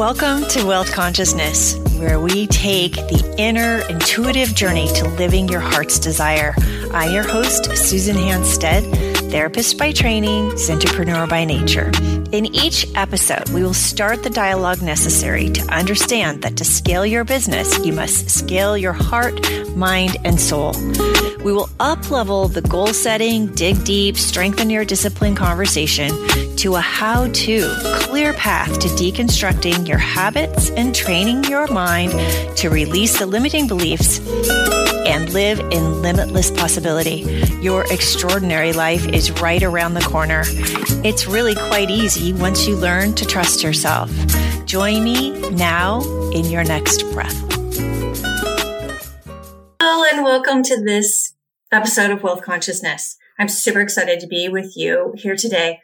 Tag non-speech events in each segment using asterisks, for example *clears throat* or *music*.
Welcome to Wealth Consciousness, where we take the inner intuitive journey to living your heart's desire. I'm your host, Susan Hansted, therapist by training, entrepreneur by nature. In each episode, we will start the dialogue necessary to understand that to scale your business, you must scale your heart, mind, and soul. We will up level the goal setting, dig deep, strengthen your discipline conversation to a how to clear path to deconstructing your habits and training your mind to release the limiting beliefs and live in limitless possibility. Your extraordinary life is right around the corner. It's really quite easy once you learn to trust yourself. Join me now in your next breath. Hello, and welcome to this episode of Wealth Consciousness. I'm super excited to be with you here today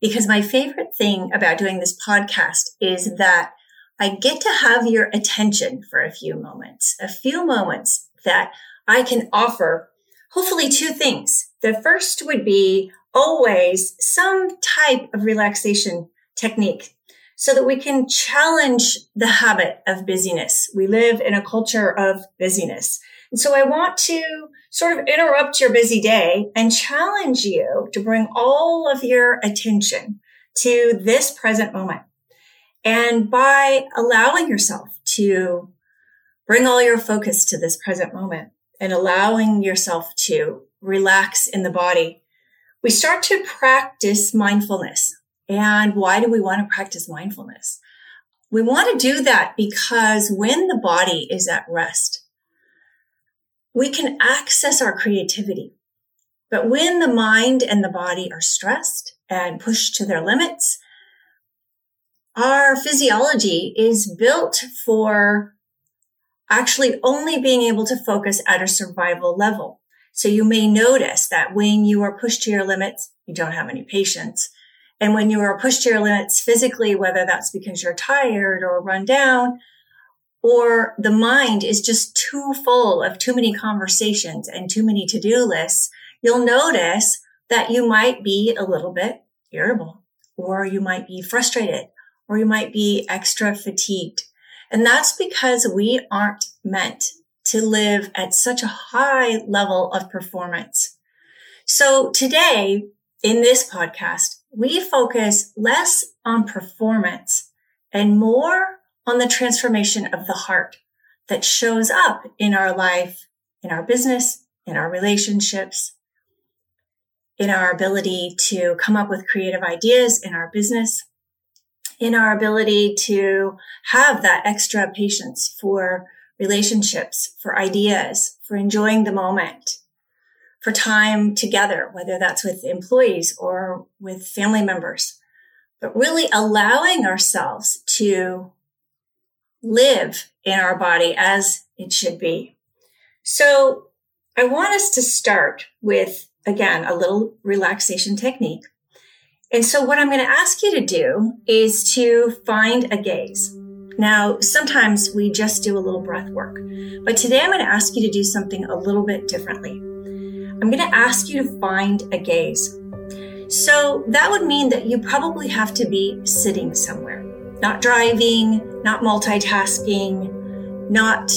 because my favorite thing about doing this podcast is that I get to have your attention for a few moments, a few moments that I can offer hopefully two things. The first would be always some type of relaxation technique so that we can challenge the habit of busyness. We live in a culture of busyness. And so I want to sort of interrupt your busy day and challenge you to bring all of your attention to this present moment. And by allowing yourself to bring all your focus to this present moment and allowing yourself to relax in the body, we start to practice mindfulness. And why do we want to practice mindfulness? We want to do that because when the body is at rest, we can access our creativity. But when the mind and the body are stressed and pushed to their limits, our physiology is built for actually only being able to focus at a survival level. So you may notice that when you are pushed to your limits, you don't have any patience. And when you are pushed to your limits physically, whether that's because you're tired or run down, or the mind is just too full of too many conversations and too many to-do lists, you'll notice that you might be a little bit irritable or you might be frustrated or you might be extra fatigued. And that's because we aren't meant to live at such a high level of performance. So today in this podcast, we focus less on performance and more on the transformation of the heart that shows up in our life, in our business, in our relationships, in our ability to come up with creative ideas in our business, in our ability to have that extra patience for relationships, for ideas, for enjoying the moment, for time together, whether that's with employees or with family members, but really allowing ourselves to live in our body as it should be. So I want us to start with, again, a little relaxation technique. And so what I'm going to ask you to do is to find a gaze. Now, sometimes we just do a little breath work, but today I'm going to ask you to do something a little bit differently. I'm going to ask you to find a gaze. So that would mean that you probably have to be sitting somewhere not driving, not multitasking, not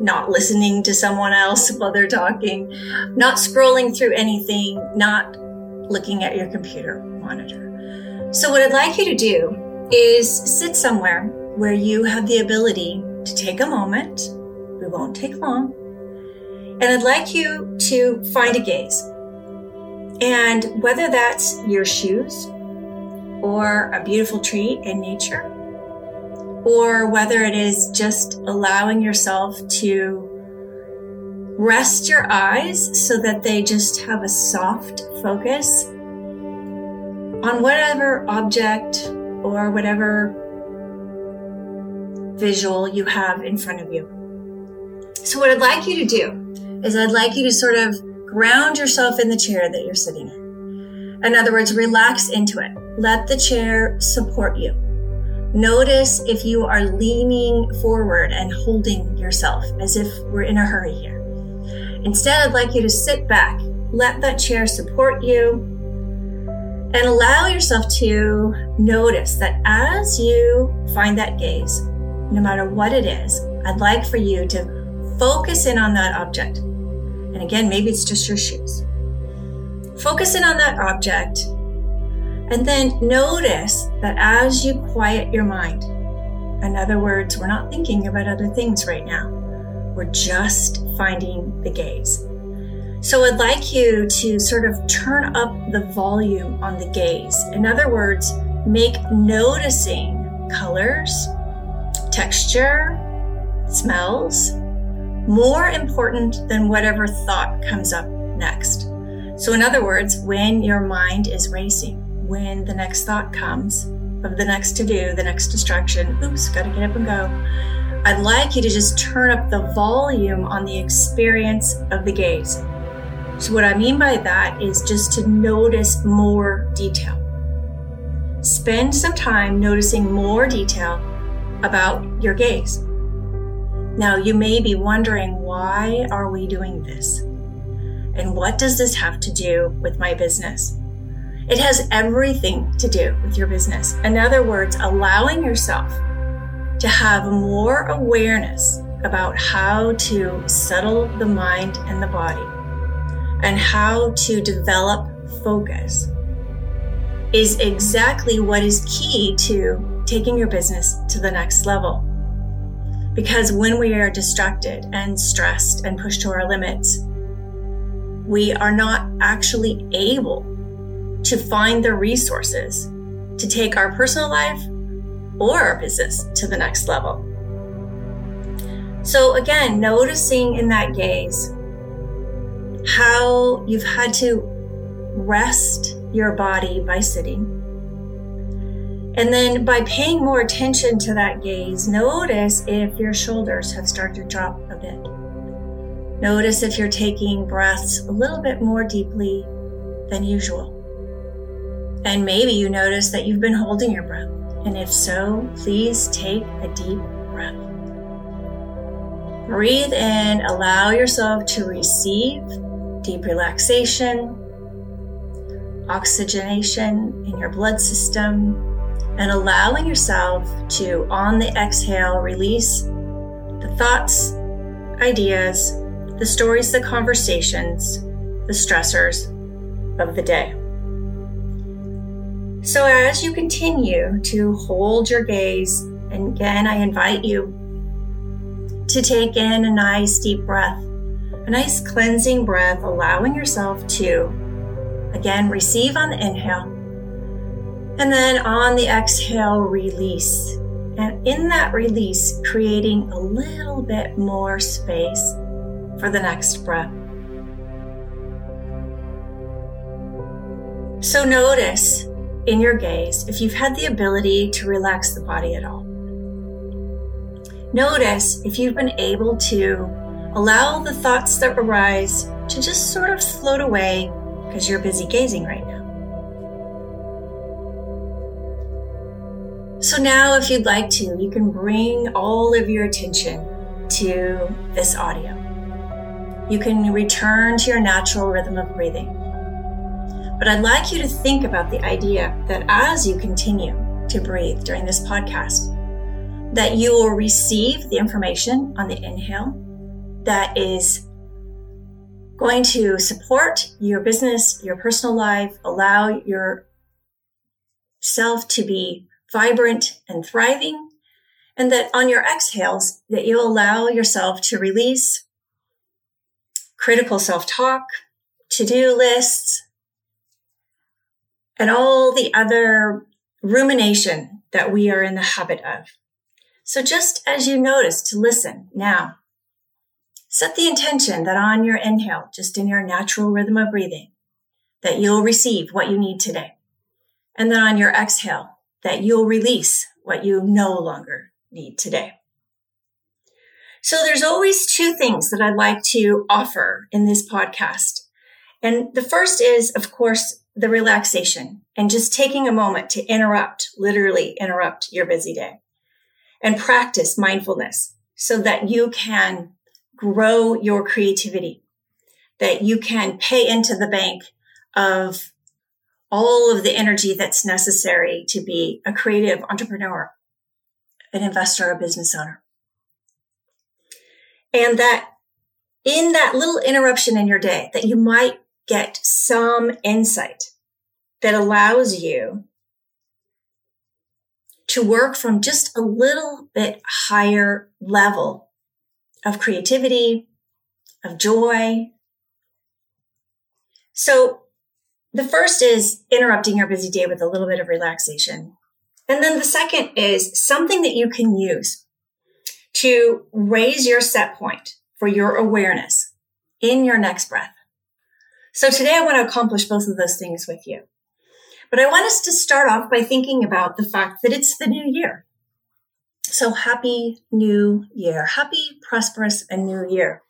not listening to someone else *laughs* while they're talking, not scrolling through anything, not looking at your computer monitor. So what I'd like you to do is sit somewhere where you have the ability to take a moment. We won't take long. And I'd like you to find a gaze. And whether that's your shoes or a beautiful tree in nature, or whether it is just allowing yourself to rest your eyes so that they just have a soft focus on whatever object or whatever visual you have in front of you. So what I'd like you to do is I'd like you to sort of ground yourself in the chair that you're sitting in. In other words, relax into it. Let the chair support you. Notice if you are leaning forward and holding yourself as if we're in a hurry here. Instead, I'd like you to sit back, let that chair support you, And allow yourself to notice that as you find that gaze, no matter what it is, I'd like for you to focus in on that object. And again, maybe it's just your shoes. Focus in on that object and then notice that as you quiet your mind, in other words, we're not thinking about other things right now. We're just finding the gaze. So I'd like you to sort of turn up the volume on the gaze. In other words, make noticing colors, texture, smells more important than whatever thought comes up next. So, in other words, when your mind is racing, when the next thought comes of the next to do, the next distraction, oops, gotta get up and go. I'd like you to just turn up the volume on the experience of the gaze. So, what I mean by that is just to notice more detail. Spend some time noticing more detail about your gaze. Now, you may be wondering why are we doing this? And what does this have to do with my business? It has everything to do with your business. In other words, allowing yourself to have more awareness about how to settle the mind and the body and how to develop focus is exactly what is key to taking your business to the next level. Because when we are distracted and stressed and pushed to our limits, we are not actually able to find the resources to take our personal life or our business to the next level. So, again, noticing in that gaze how you've had to rest your body by sitting. And then by paying more attention to that gaze, notice if your shoulders have started to drop a bit. Notice if you're taking breaths a little bit more deeply than usual. And maybe you notice that you've been holding your breath. And if so, please take a deep breath. Breathe in, allow yourself to receive deep relaxation, oxygenation in your blood system, and allowing yourself to, on the exhale, release the thoughts, ideas, the stories, the conversations, the stressors of the day. So, as you continue to hold your gaze, and again, I invite you to take in a nice deep breath, a nice cleansing breath, allowing yourself to again receive on the inhale, and then on the exhale, release. And in that release, creating a little bit more space for the next breath. So, notice in your gaze if you've had the ability to relax the body at all. Notice if you've been able to allow the thoughts that arise to just sort of float away because you're busy gazing right now. So now, if you'd like to, you can bring all of your attention to this audio. You can return to your natural rhythm of breathing. But I'd like you to think about the idea that as you continue to breathe during this podcast, that you will receive the information on the inhale that is going to support your business, your personal life, allow your self to be vibrant and thriving, and that on your exhales that you'll allow yourself to release critical self-talk, to-do lists, and all the other rumination that we are in the habit of. So just as you notice to listen now, set the intention that on your inhale, just in your natural rhythm of breathing, that you'll receive what you need today. And then on your exhale, that you'll release what you no longer need today. So there's always two things that I'd like to offer in this podcast. And the first is, of course, the relaxation and just taking a moment to interrupt, literally interrupt your busy day and practice mindfulness so that you can grow your creativity, that you can pay into the bank of all of the energy that's necessary to be a creative entrepreneur, an investor, a business owner. And that in that little interruption in your day that you might get some insight that allows you to work from just a little bit higher level of creativity, of joy. So the first is interrupting your busy day with a little bit of relaxation. And then the second is something that you can use to raise your set point for your awareness in your next breath. So today I want to accomplish both of those things with you. But I want us to start off by thinking about the fact that it's the new year. So happy new year. Happy, prosperous, and new year.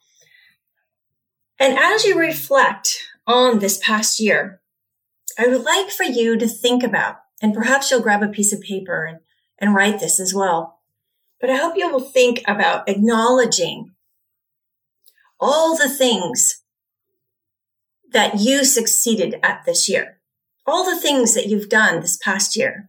And as you reflect on this past year, I would like for you to think about, and perhaps you'll grab a piece of paper and, and write this as well. But I hope you will think about acknowledging all the things that you succeeded at this year, all the things that you've done this past year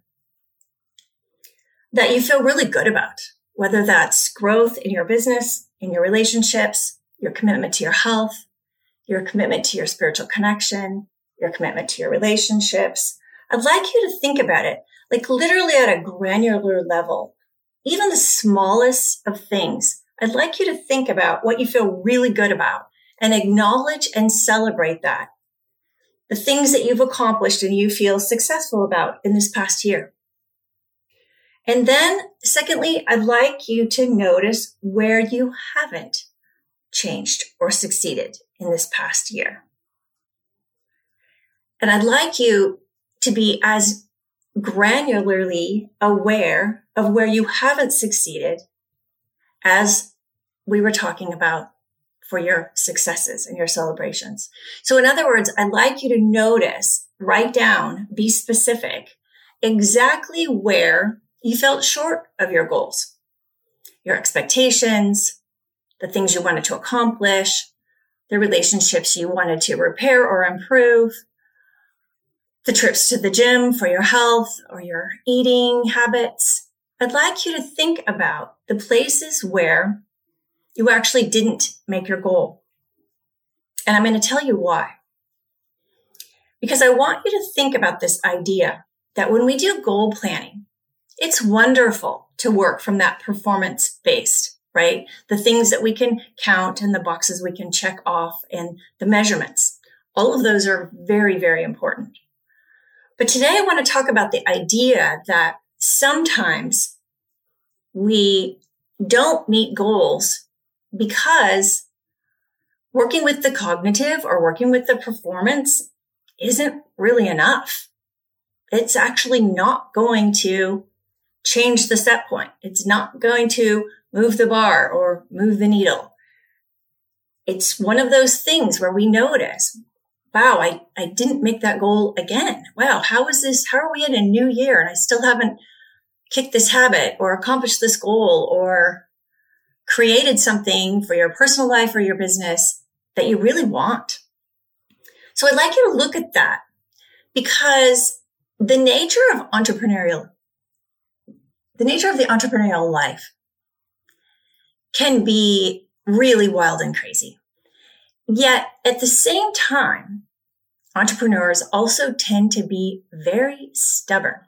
that you feel really good about, whether that's growth in your business, in your relationships, your commitment to your health, your commitment to your spiritual connection, your commitment to your relationships. I'd like you to think about it like literally at a granular level, even the smallest of things. I'd like you to think about what you feel really good about and acknowledge and celebrate that. The things that you've accomplished and you feel successful about in this past year. And then secondly, I'd like you to notice where you haven't changed or succeeded in this past year. And I'd like you to be as granularly aware of where you haven't succeeded as we were talking about for your successes and your celebrations. So in other words, I'd like you to notice, write down, be specific exactly where you felt short of your goals, your expectations, the things you wanted to accomplish, the relationships you wanted to repair or improve, the trips to the gym for your health or your eating habits. I'd like you to think about the places where you actually didn't make your goal. And I'm going to tell you why. Because I want you to think about this idea that when we do goal planning, it's wonderful to work from that performance based, right? The things that we can count and the boxes we can check off and the measurements. All of those are very, very important. But today I want to talk about the idea that sometimes we don't meet goals because working with the cognitive or working with the performance isn't really enough. It's actually not going to change the set point. It's not going to move the bar or move the needle. It's one of those things where we notice wow, I, I didn't make that goal again. Wow, how is this? How are we in a new year and I still haven't kicked this habit or accomplished this goal or created something for your personal life or your business that you really want? So I'd like you to look at that because the nature of entrepreneurial, the nature of the entrepreneurial life can be really wild and crazy. Yet at the same time, entrepreneurs also tend to be very stubborn.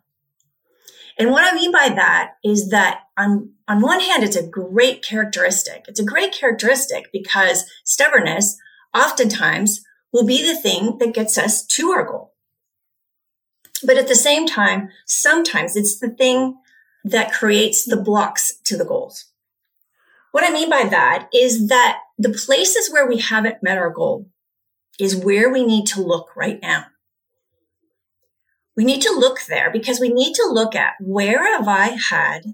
And what I mean by that is that on, on one hand, it's a great characteristic. It's a great characteristic because stubbornness oftentimes will be the thing that gets us to our goal. But at the same time, sometimes it's the thing that creates the blocks to the goals. What I mean by that is that the places where we haven't met our goal is where we need to look right now. We need to look there because we need to look at where have I had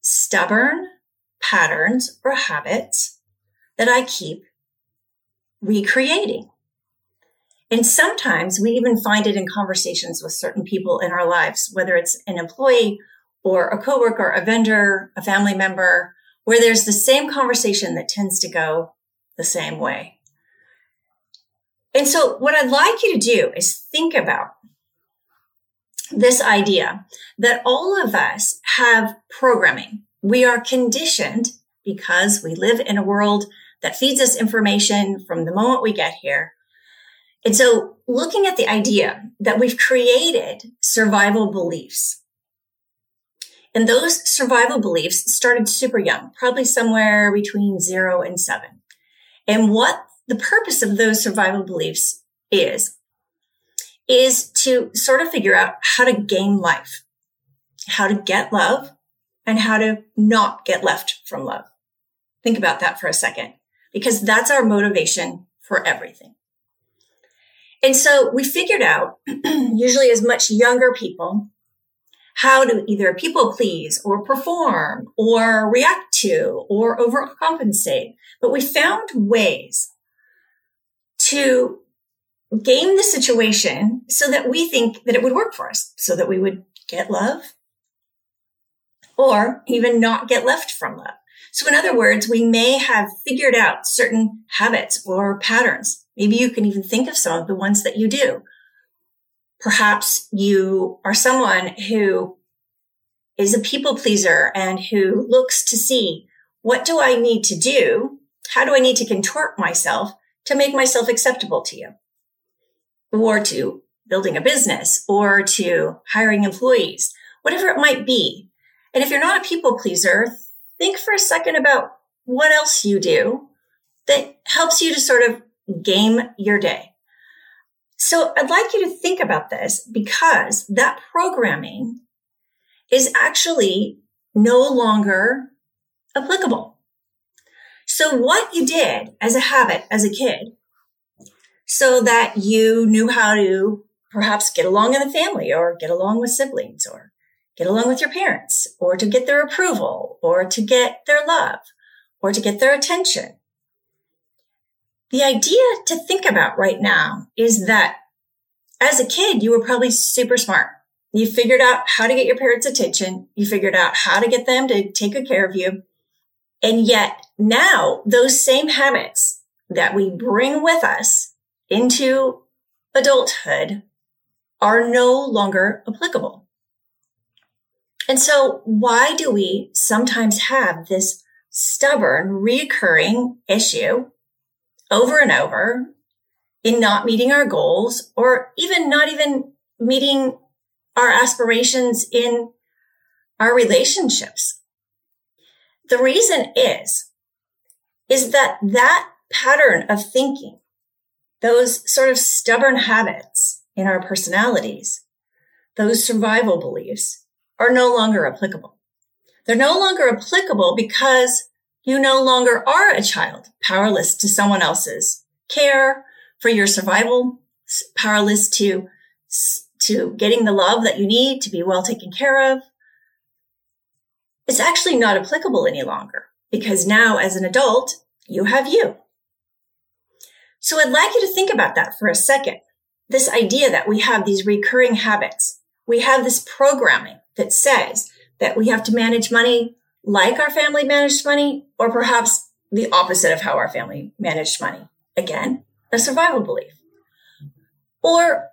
stubborn patterns or habits that I keep recreating. And sometimes we even find it in conversations with certain people in our lives, whether it's an employee or a coworker, a vendor, a family member, where there's the same conversation that tends to go the same way. And so what I'd like you to do is think about this idea that all of us have programming. We are conditioned because we live in a world that feeds us information from the moment we get here. And so looking at the idea that we've created survival beliefs. And those survival beliefs started super young, probably somewhere between zero and seven. And what the purpose of those survival beliefs is, is to sort of figure out how to gain life, how to get love, and how to not get left from love. Think about that for a second, because that's our motivation for everything. And so we figured out, *clears throat* usually as much younger people, how to either people please or perform or react to or overcompensate. But we found ways to game the situation so that we think that it would work for us, so that we would get love or even not get left from love. So in other words, we may have figured out certain habits or patterns. Maybe you can even think of some of the ones that you do. Perhaps you are someone who is a people pleaser and who looks to see what do I need to do? How do I need to contort myself to make myself acceptable to you? Or to building a business or to hiring employees, whatever it might be. And if you're not a people pleaser, think for a second about what else you do that helps you to sort of game your day. So I'd like you to think about this because that programming is actually no longer applicable. So what you did as a habit as a kid so that you knew how to perhaps get along in the family or get along with siblings or get along with your parents or to get their approval or to get their love or to get their attention. The idea to think about right now is that as a kid, you were probably super smart. You figured out how to get your parents' attention. You figured out how to get them to take good care of you. And yet now those same habits that we bring with us into adulthood are no longer applicable. And so why do we sometimes have this stubborn recurring issue over and over in not meeting our goals or even not even meeting our aspirations in our relationships? The reason is, is that that pattern of thinking those sort of stubborn habits in our personalities, those survival beliefs are no longer applicable. They're no longer applicable because you no longer are a child powerless to someone else's care for your survival, powerless to, to getting the love that you need to be well taken care of. It's actually not applicable any longer because now as an adult, you have you. So I'd like you to think about that for a second. This idea that we have these recurring habits. We have this programming that says that we have to manage money like our family managed money, or perhaps the opposite of how our family managed money. Again, a survival belief. Or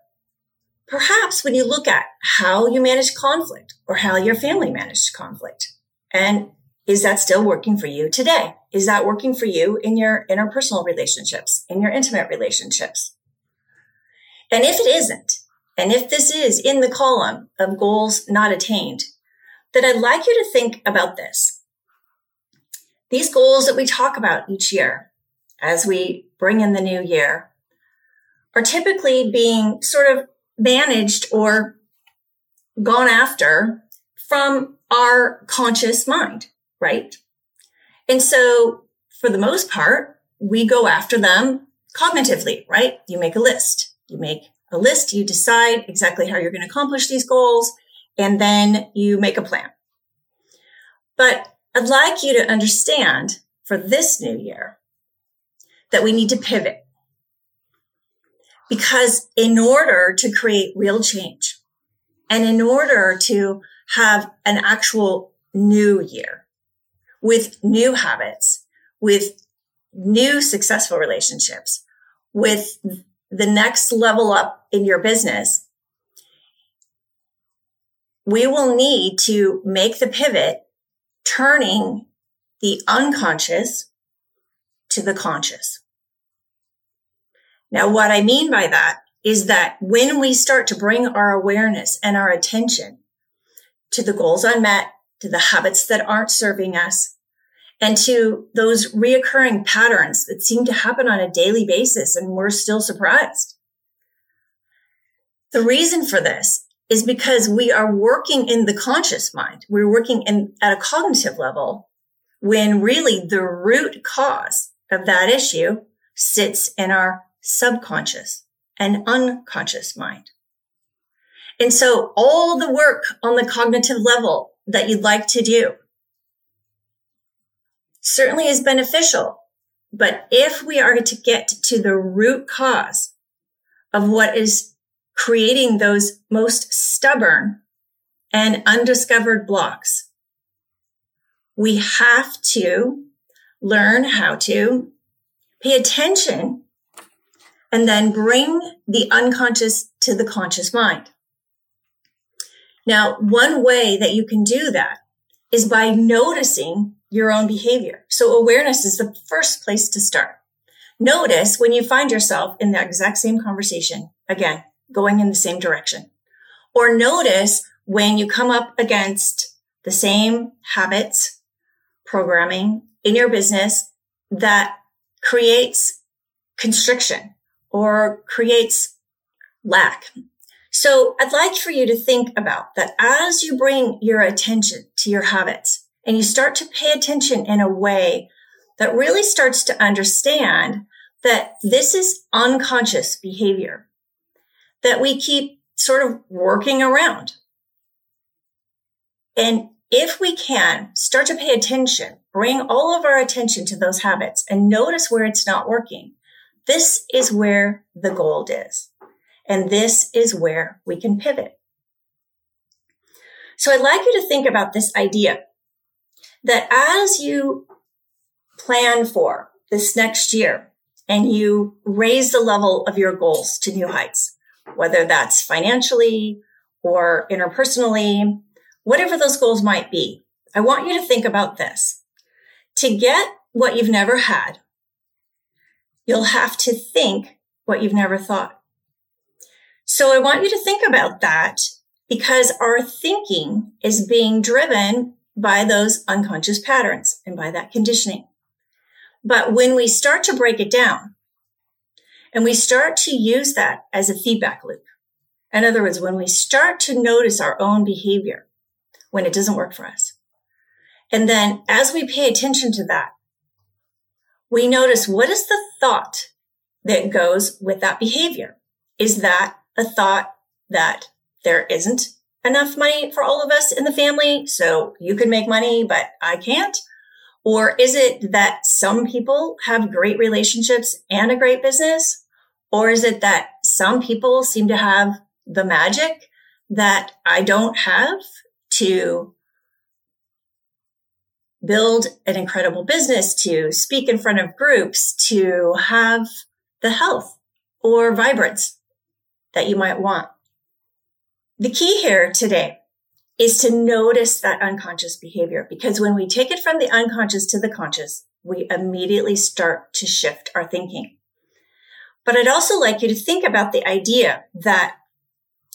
perhaps when you look at how you manage conflict or how your family managed conflict and is that still working for you today? Is that working for you in your interpersonal relationships, in your intimate relationships? And if it isn't, and if this is in the column of goals not attained, then I'd like you to think about this. These goals that we talk about each year as we bring in the new year are typically being sort of managed or gone after from our conscious mind right? And so for the most part, we go after them cognitively, right? You make a list. You make a list. You decide exactly how you're going to accomplish these goals. And then you make a plan. But I'd like you to understand for this new year that we need to pivot. Because in order to create real change and in order to have an actual new year, with new habits, with new successful relationships, with the next level up in your business, we will need to make the pivot, turning the unconscious to the conscious. Now, what I mean by that is that when we start to bring our awareness and our attention to the goals unmet, to the habits that aren't serving us, and to those reoccurring patterns that seem to happen on a daily basis and we're still surprised. The reason for this is because we are working in the conscious mind. We're working in at a cognitive level when really the root cause of that issue sits in our subconscious and unconscious mind. And so all the work on the cognitive level that you'd like to do certainly is beneficial. But if we are to get to the root cause of what is creating those most stubborn and undiscovered blocks, we have to learn how to pay attention and then bring the unconscious to the conscious mind. Now, one way that you can do that is by noticing your own behavior. So awareness is the first place to start. Notice when you find yourself in the exact same conversation, again, going in the same direction. Or notice when you come up against the same habits, programming in your business that creates constriction or creates lack. So I'd like for you to think about that as you bring your attention to your habits and you start to pay attention in a way that really starts to understand that this is unconscious behavior that we keep sort of working around. And if we can start to pay attention, bring all of our attention to those habits and notice where it's not working, this is where the gold is. And this is where we can pivot. So I'd like you to think about this idea that as you plan for this next year and you raise the level of your goals to new heights, whether that's financially or interpersonally, whatever those goals might be, I want you to think about this. To get what you've never had, you'll have to think what you've never thought. So I want you to think about that because our thinking is being driven by those unconscious patterns and by that conditioning. But when we start to break it down and we start to use that as a feedback loop, in other words, when we start to notice our own behavior when it doesn't work for us, and then as we pay attention to that, we notice what is the thought that goes with that behavior? Is that a thought that there isn't enough money for all of us in the family? So you can make money, but I can't. Or is it that some people have great relationships and a great business? Or is it that some people seem to have the magic that I don't have to build an incredible business, to speak in front of groups, to have the health or vibrance that you might want. The key here today is to notice that unconscious behavior because when we take it from the unconscious to the conscious, we immediately start to shift our thinking. But I'd also like you to think about the idea that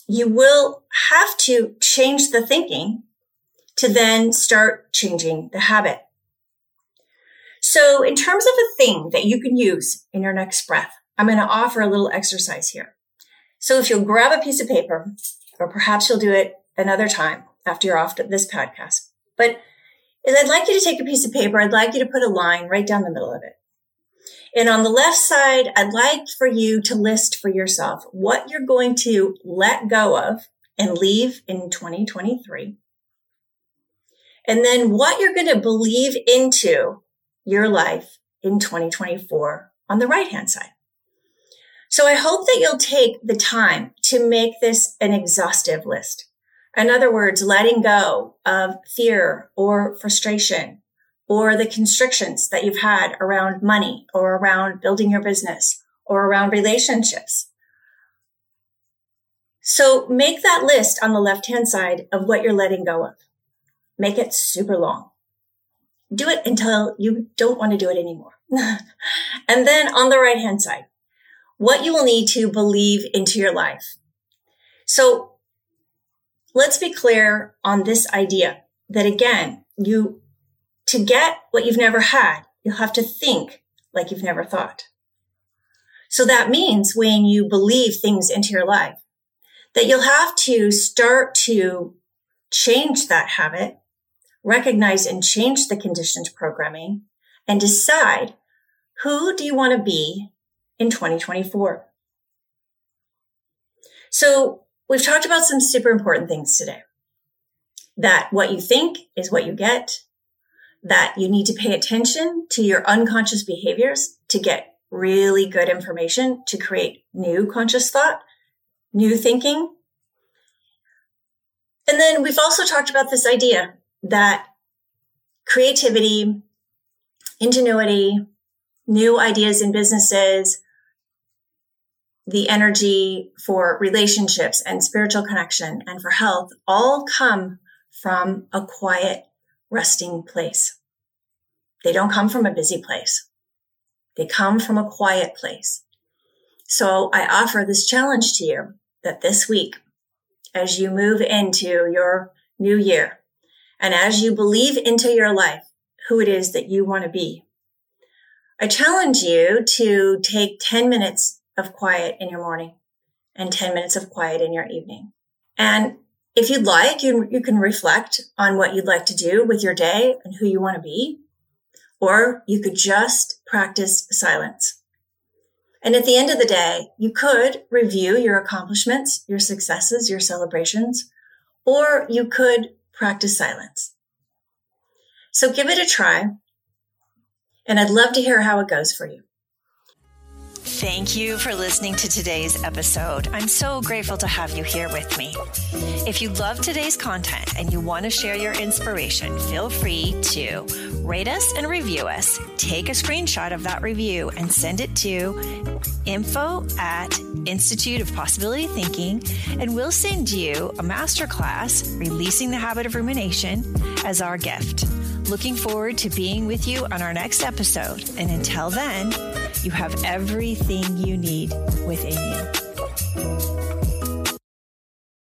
you will have to change the thinking to then start changing the habit. So in terms of a thing that you can use in your next breath, I'm going to offer a little exercise here. So if you'll grab a piece of paper, or perhaps you'll do it another time after you're off this podcast, but I'd like you to take a piece of paper. I'd like you to put a line right down the middle of it. And on the left side, I'd like for you to list for yourself what you're going to let go of and leave in 2023 and then what you're going to believe into your life in 2024 on the right hand side. So I hope that you'll take the time to make this an exhaustive list. In other words, letting go of fear or frustration or the constrictions that you've had around money or around building your business or around relationships. So make that list on the left hand side of what you're letting go of. Make it super long. Do it until you don't want to do it anymore. *laughs* and then on the right hand side, what you will need to believe into your life. So let's be clear on this idea that again, you, to get what you've never had, you'll have to think like you've never thought. So that means when you believe things into your life, that you'll have to start to change that habit, recognize and change the conditioned programming and decide who do you want to be in 2024? So we've talked about some super important things today. That what you think is what you get, that you need to pay attention to your unconscious behaviors to get really good information to create new conscious thought, new thinking. And then we've also talked about this idea that creativity, ingenuity, new ideas in businesses, the energy for relationships and spiritual connection and for health all come from a quiet, resting place. They don't come from a busy place. They come from a quiet place. So I offer this challenge to you that this week, as you move into your new year and as you believe into your life who it is that you want to be, I challenge you to take 10 minutes of quiet in your morning and 10 minutes of quiet in your evening. And if you'd like, you, you can reflect on what you'd like to do with your day and who you want to be. Or you could just practice silence. And at the end of the day, you could review your accomplishments, your successes, your celebrations, or you could practice silence. So give it a try. And I'd love to hear how it goes for you. Thank you for listening to today's episode. I'm so grateful to have you here with me. If you love today's content and you want to share your inspiration, feel free to rate us and review us. Take a screenshot of that review and send it to info at Institute of Possibility Thinking, and we'll send you a masterclass, Releasing the Habit of Rumination, as our gift. Looking forward to being with you on our next episode. And until then, you have everything you need within you.